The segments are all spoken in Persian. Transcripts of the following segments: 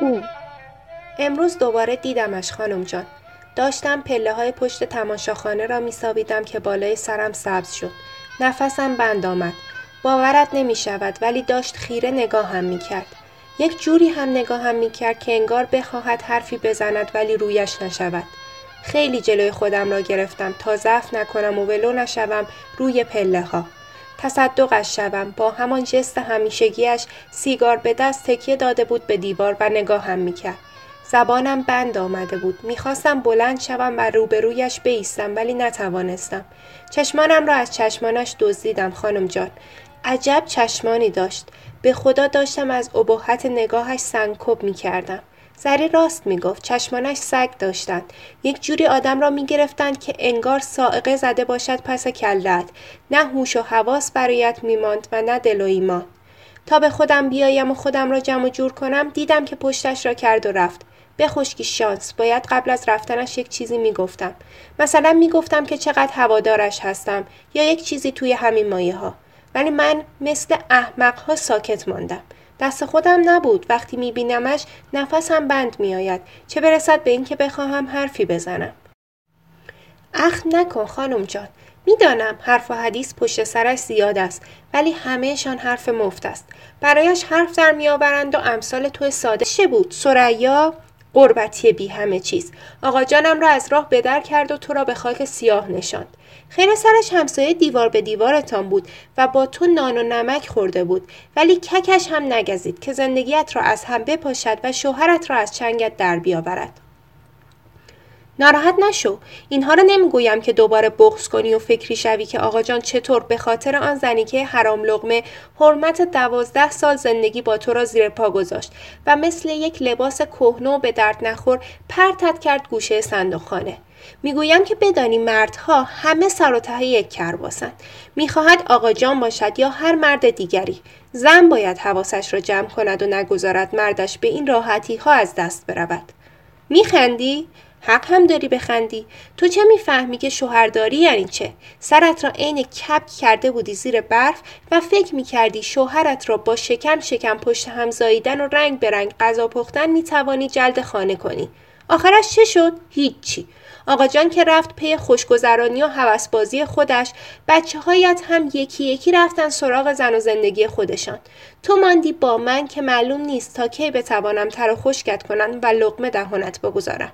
او امروز دوباره دیدمش خانم جان داشتم پله های پشت تماشاخانه را میسابیدم که بالای سرم سبز شد نفسم بند آمد باورت نمی شود ولی داشت خیره نگاهم می کرد. یک جوری هم نگاهم می کرد که انگار بخواهد حرفی بزند ولی رویش نشود. خیلی جلوی خودم را گرفتم تا ضعف نکنم و ولو نشوم روی پله ها. تصدقش شوم. با همان جست همیشگیش سیگار به دست تکیه داده بود به دیوار و نگاهم می‌کرد. زبانم بند آمده بود. می‌خواستم بلند شوم و روبرویش بیستم ولی نتوانستم. چشمانم را از چشمانش دزدیدم خانم جان. عجب چشمانی داشت. به خدا داشتم از ابهت نگاهش سنگکب می‌کردم. زری راست می‌گفت. چشمانش سگ داشتند. یک جوری آدم را می‌گرفتند که انگار سائقه زده باشد پس کلت نه هوش و حواس برایت میماند و نه دل و ایمان. تا به خودم بیایم و خودم را جمع جور کنم دیدم که پشتش را کرد و رفت. به خشکی شانس. باید قبل از رفتنش یک چیزی می‌گفتم. مثلا می‌گفتم که چقدر هوادارش هستم یا یک چیزی توی همین مایه ها ولی من مثل احمق ها ساکت ماندم. دست خودم نبود. وقتی میبینمش نفسم بند میآید. چه برسد به اینکه بخواهم حرفی بزنم؟ اخ نکن خانم جان. می‌دانم حرف و حدیث پشت سرش زیاد است ولی همهشان حرف مفت است. برایش حرف در میآورند و امثال تو ساده چه بود؟ سریا قربتی بی همه چیز. آقا جانم را از راه بدر کرد و تو را به خاک سیاه نشاند. خیر سرش همسایه دیوار به دیوارتان بود و با تو نان و نمک خورده بود. ولی ککش هم نگزید که زندگیت را از هم بپاشد و شوهرت را از چنگت در بیاورد. ناراحت نشو. اینها را نمی‌گویم که دوباره بغض کنی و فکری شوی که آقا جان چطور به خاطر آن زنی که حرام لغمه حرمت دوازده سال زندگی با تو را زیر پا گذاشت و مثل یک لباس کهنه و به درد نخور پرتت کرد گوشه صندوقخانه. می‌گویم که بدانی مردها همه سر و ته یک کرباسند می‌خواهد آقا جان باشد یا هر مرد دیگری. زن باید حواسش را جمع کند و نگذارد مردش به این راحتی ها از دست برود. میخندی؟ حق هم داری بخندی. تو چه می‌فهمی که شوهرداری یعنی چه؟ سرت را عین کپ کرده بودی زیر برف و فکر می‌کردی شوهرت را با شکم شکم پشت هم زاییدن و رنگ به رنگ غذا پختن می‌توانی جلد خانه کنی. آخرش چه شد؟ هیچی. آقا جان که رفت پی خوشگذرانی و هوسبازی خودش بچه هایت هم یکی یکی رفتن سراغ زن و زندگی خودشان. تو ماندی با من که معلوم نیست تا کی بتوانم تر و خشکت کنم و لقمه دهانت بگذارم.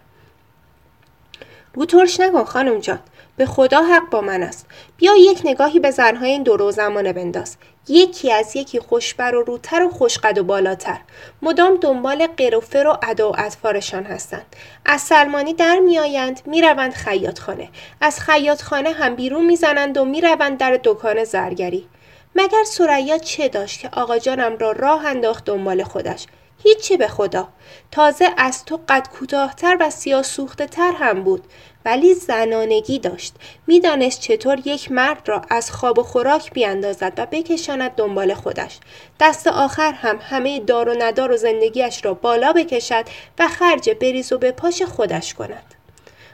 رو ترش نکن خانم جان. به خدا حق با من است. بیا یک نگاهی به زنهای این دور و زمانه بنداز. یکی از یکی خوشبر و روتر و خوشقد و بالاتر. مدام دنبال قروفر و ادا و اطفارشان هستند. از سلمانی در میآیند می‌روند خیاط خانه از خیاط خانه هم بیرون می‌زنند و می‌روند در دکان زرگری. مگر سریا چه داشت که آقا جانم را راه انداخت دنبال خودش؟ هیچی به خدا. تازه از تو قد کوتاهتر و سیاه سوخته تر هم بود ولی زنانگی داشت. می‌دانست چطور یک مرد را از خواب و خوراک بیاندازد و بکشاند دنبال خودش. دست آخر هم همه دار و ندار و زندگیش را بالا بکشد و خرج بریز و به پاش خودش کند.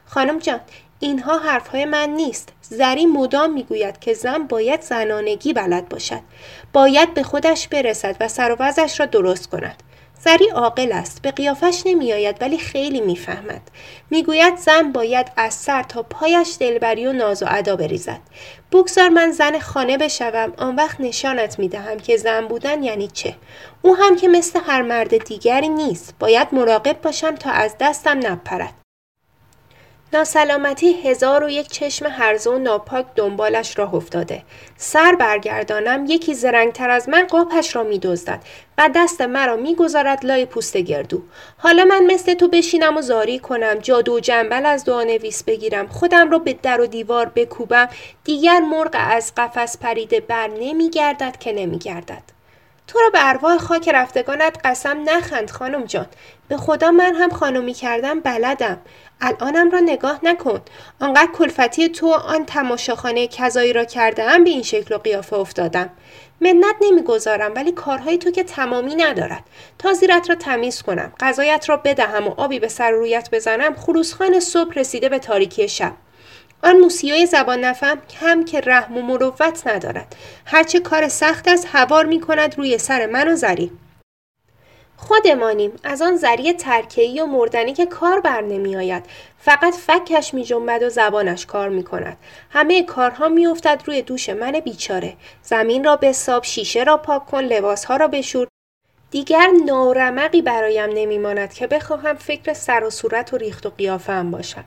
خانم جان اینها حرفهای من نیست. زری مدام می‌گوید که زن باید زنانگی بلد باشد. باید به خودش برسد و سر و را درست کند. زری عاقل است به قیافش نمیآید ولی خیلی می‌فهمد. می‌گوید زن باید از سر تا پایش دلبری و ناز و ادا بریزد. بگذار من زن خانه بشوم آن وقت نشانت می‌دهم که زن بودن یعنی چه. او هم که مثل هر مرد دیگری نیست باید مراقب باشم تا از دستم نپرد. ناسلامتی هزار و یک چشم هرزه و ناپاک دنبالش راه افتاده. سر برگردانم یکی زرنگتر از من قاپش را میدزدد و دست مرا می‌گذارد لای پوست گردو. حالا من مثل تو بشینم و زاری کنم جادو و جنبل از دعا نویس بگیرم خودم را به در و دیوار بکوبم. دیگر مرغ از قفس پریده بر نمیگردد که نمیگردد. تو را به ارواح خاک رفتگانت قسم نخند خانم جان. به خدا من هم خانمی کردم بلدم. الانم را نگاه نکن. آنقدر کلفتی تو آن تماشاخانه کذایی را کرده هم به این شکل و قیافه افتادم. منت نمی‌گذارم ولی کارهای تو که تمامی ندارد. تا زیرت را تمیز کنم. غذایت را بدهم و آبی به سر رویت بزنم. خروسخان صبح رسیده به تاریکی شب. آن موسیوی زبان نفهم کم که رحم و مروت ندارد هرچه کار سخت است هوار می کند روی سر من و زری خودمانیم از آن ذریع ترکهی و مردنی که کار بر نمی آید. فقط فکش می جنبد و زبانش کار می کند. همه کارها می افتد روی دوش من بیچاره. زمین را بساب، شیشه را پاک کن، لباسها را بشور. دیگر نارمقی برایم نمی ماند که بخواهم فکر سر و صورت و ریخت و قیافه هم باشد.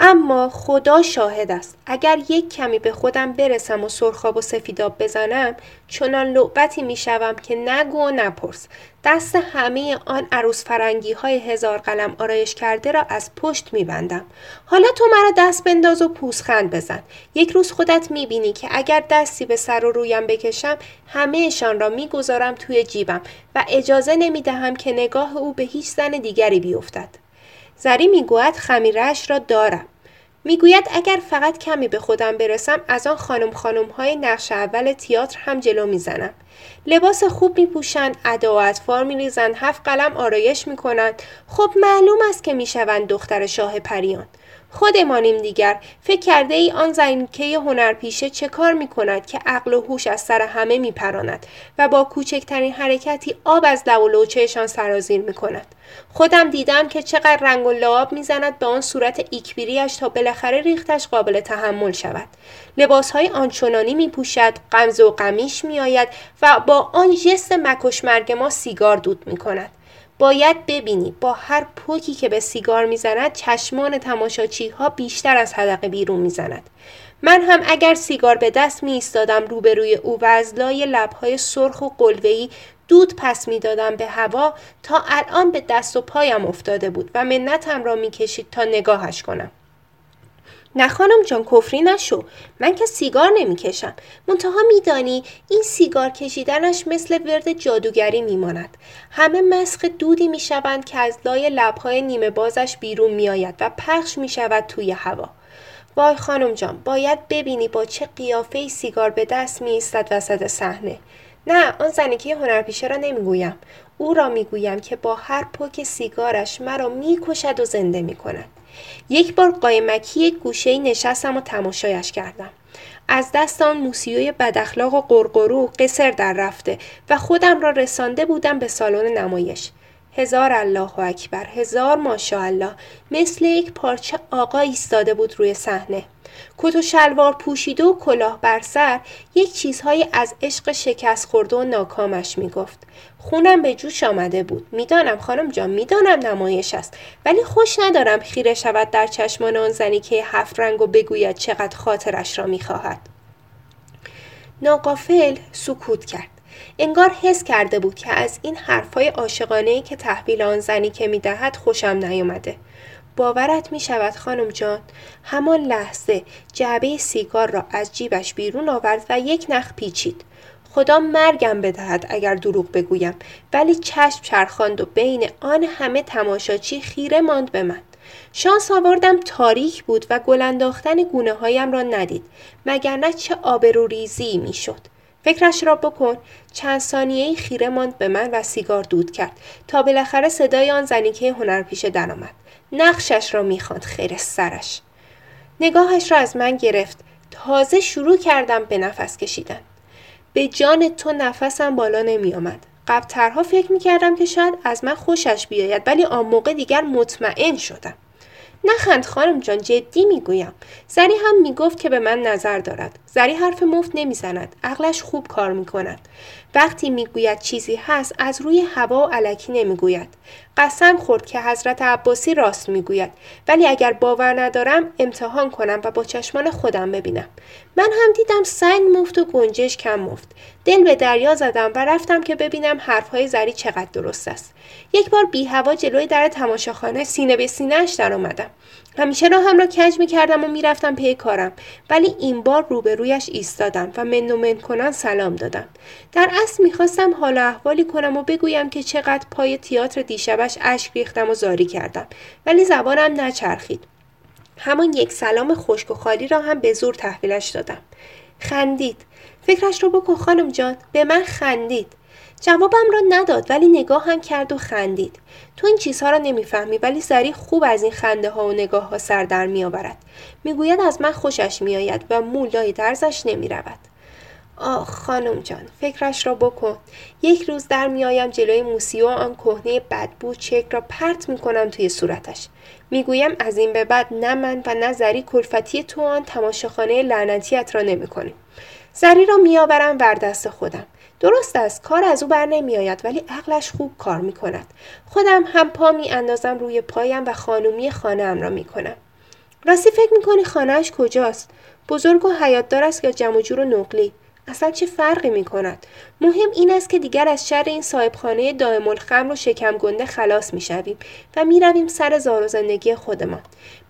اما خدا شاهد است. اگر یک کمی به خودم برسم و سرخاب و سفیداب بزنم چنان لعبتی می‌شوم که نگو و نپرس. دست همه آن عروس فرنگی های هزار قلم آرایش کرده را از پشت میبندم. حالا تو مرا دست بنداز و پوسخند بزن. یک روز خودت می‌بینی که اگر دستی به سر و رویم بکشم همهشان را می‌گذارم توی جیبم و اجازه نمی‌دهم که نگاه او به هیچ زن دیگری بیفتد. زری می‌گوید خمیرش را دارم. می‌گوید اگر فقط کمی به خودم برسم از آن خانم خانم های نقش اول تئاتر هم جلو می‌زنم. لباس خوب میپوشند ادا و اطفار میریزند هفت قلم آرایش می‌کنند. خب معلوم است که می‌شوند دختر شاه پریان. خودمانیم دیگر. فکر کرده ای آن زنکه هنرپیشه چه کار می کند که عقل و هوش از سر همه می پراند و با کوچکترین حرکتی آب از لب و لوچهشان سرازیر می کند. خودم دیدم که چقدر رنگ و لعاب می‌زند به آن صورت ایکبیریش تا بالاخره ریختش قابل تحمل شود. لباسهای آنچنانی می پوشد قمز و قمیش می آید و با آن جست مکش مرگ ما سیگار دود می کند باید ببینی با هر پوکی که به سیگار می‌زند چشمان تماشاچی ها بیشتر از حدقه بیرون می‌زند. من هم اگر سیگار به دست می ایستادم روبروی او و از لای لبهای سرخ و قلوهی دود پس می‌دادم به هوا تا الان به دست و پایم افتاده بود و منتم را می‌کشید تا نگاهش کنم. نه خانم جان کفری نشو. من که سیگار نمی‌کشم. منتها میدانی این سیگار کشیدنش مثل ورد جادوگری میماند. همه مسخ دودی می‌شوند که از لای لبهای نیمه بازش بیرون میآید و پخش می‌شود توی هوا. وای خانم جان باید ببینی با چه قیافه سیگار به دست می ایستد وسط صحنه. نه آن زنکی هنرپیشه را نمی‌گویم. او را می‌گویم که با هر پک سیگارش مرا می‌کشد و زنده می‌کند. یک بار قایمکی یک گوشه نشستم و تماشایش کردم. از دست آن موسیوی بداخلاق و قرقرو قصر در رفته و خودم را رسانده بودم به سالن نمایش. هزار الله اکبر هزار ماشاءالله. مثل یک پارچه آقا ایستاده بود روی صحنه. کت و شلوار پوشیده و کلاه بر سر یک چیزهایی از عشق شکست خورده و ناکامش می‌گفت. خونم به جوش آمده بود. می‌دانم خانم جان می‌دانم نمایش است. ولی خوش ندارم خیره شود در چشمان آن زنی که هفت رنگ و بگوید چقدر خاطرش را می‌خواهد. ناقافل سکوت کرد. انگار حس کرده بود که از این حرفهای عاشقانه که تحویل آن زنی که می‌دهد خوشم نیامده باورت می شود خانم جان همان لحظه جعبه سیگار را از جیبش بیرون آورد و یک نخ پیچید. خدا مرگم بدهد اگر دروغ بگویم ولی چشم چرخاند و بین آن همه تماشاچی خیره ماند به من. شانس آوردم تاریک بود و گل انداختن گونه هایم را ندید مگر نه چه آبروریزی می شد فکرش را بکن. چند ثانیه خیره ماند به من و سیگار دود کرد. تا بالاخره صدای آن زنیکه هنرپیشه درآمد نقشش را می‌خواند خیر سرش. نگاهش را از من گرفت. تازه شروع کردم به نفس کشیدن. به جان تو نفسم بالا نمی آمد. قبلترها فکر می کردم که شاید از من خوشش بیاید ولی آن موقع دیگر مطمئن شدم. نخند خانم جان جدی می‌گویم. زری هم می‌گفت که به من نظر دارد. زری حرف مفت نمی‌زند. عقلش خوب کار می‌کند. وقتی می‌گوید چیزی هست از روی هوا و علکی نمی‌گوید. قسم خورد که حضرت عباسی راست می‌گوید. ولی اگر باور ندارم امتحان کنم و با چشمان خودم ببینم. من هم دیدم سنگ مفت و گنجش کم مفت. دل به دریا زدم و رفتم که ببینم حرفهای زری چقدر درست است. یک بار بی هوا جلوی در تماشاخانه سینه به سینهش در آمدم همیشه راهم را کج می کردم و می‌رفتم پی کارم. ولی این بار روبرویش ایستادم و من و من کنان سلام دادم. در اصل می‌خواستم حال احوالی کنم و بگویم که چقدر پای تئاتر دیشبش اشک ریختم و زاری کردم. ولی زبانم نچرخید. همان یک سلام خشک و خالی را هم به زور تحویلش دادم. خندید. فکرش رو بکن خانم جان. به من خندید. جوابم را نداد ولی نگاه هم کرد و خندید. تو این چیزها را نمی‌فهمی ولی سریع خوب از این خنده ها و نگاه ها سر در می آورد می‌گوید از من خوشش میآید و مولای درزش نمی رود آه خانم جان فکرش را بکن. یک روز در میآیم جلوی موسی و آن کهنه بدبو چک را پرت می کنم توی صورتش. می‌گویم از این به بعد نه من و نه زری کلفتی تو آن تماشاخانه لعنتیت را نمی کنیم زری را میآورم ور دست خودم درست است کار از او بر نمی آید ولی عقلش خوب کار می کند. خودم هم پا می اندازم روی پایم و خانومی خانه ام را می کنم. راستی فکر می کنی خانهش کجاست؟ بزرگ و حیاتدار است یا جمع جور و نقلی؟ اصلا چه فرقی می کند؟ مهم این است که دیگر از شر این صاحبخانه دائم الخمر و شکم گنده خلاص می شویم و می رویم سر زار و زندگی خودمان.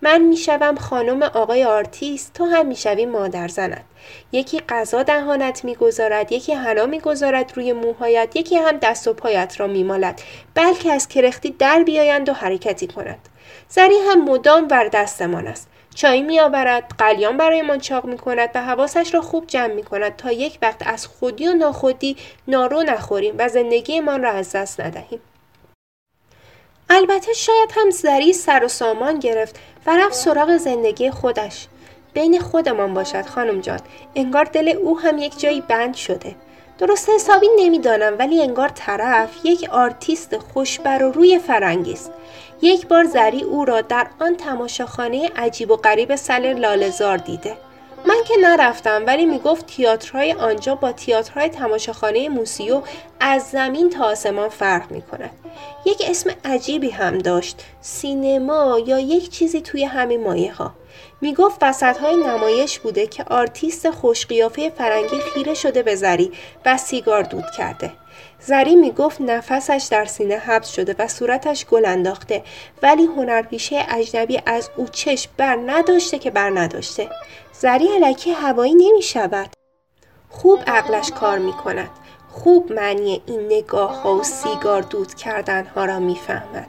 من می شوم خانم آقای آرتیست تو هم می شوی مادر زند. یکی غذا دهانت می‌گذارد یکی حنا می‌گذارد روی موهایت یکی هم دست و پایت را میمالد بلکه از کرختی در بیایند و حرکتی کند زری هم مدام ور دستمان است چای می آورد، قلیان برایمان چاق می کند و حواسش را خوب جمع می کند تا یک وقت از خودی و ناخودی نارو نخوریم و زندگیمان را از دست ندهیم. البته شاید هم زری سر و سامان گرفت و رفت سراغ زندگی خودش. بین خودمان باشد خانم جان انگار دل او هم یک جایی بند شده درست حسابی نمی‌دانم ولی انگار طرف یک آرتیست خوشبر و روی فرنگی است. یک بار زری او را در آن تماشاخانه عجیب و غریب لاله‌زار دیده. من که نرفتم ولی می‌گفت تئاترهای آنجا با تئاترهای تماشاخانه موسیو از زمین تا آسمان فرق می کند. یک اسم عجیبی هم داشت سینما یا یک چیزی توی همین مایه ها می گفت وسط های نمایش بوده که آرتیست خوشقیافه فرنگی خیره شده به زری و سیگار دود کرده. زری می گفت نفسش در سینه حبس شده و صورتش گل انداخته ولی هنرپیشه اجنبی از او چشم بر نداشته که بر نداشته. زری علکی هوایی نمی شود. خوب عقلش کار می کند. خوب معنی این نگاه ها و سیگار دود کردن ها را می فهمد.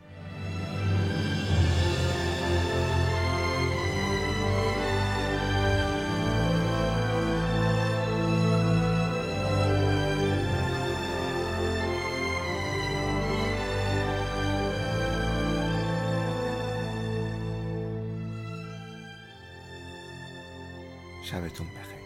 شبتون بخیر.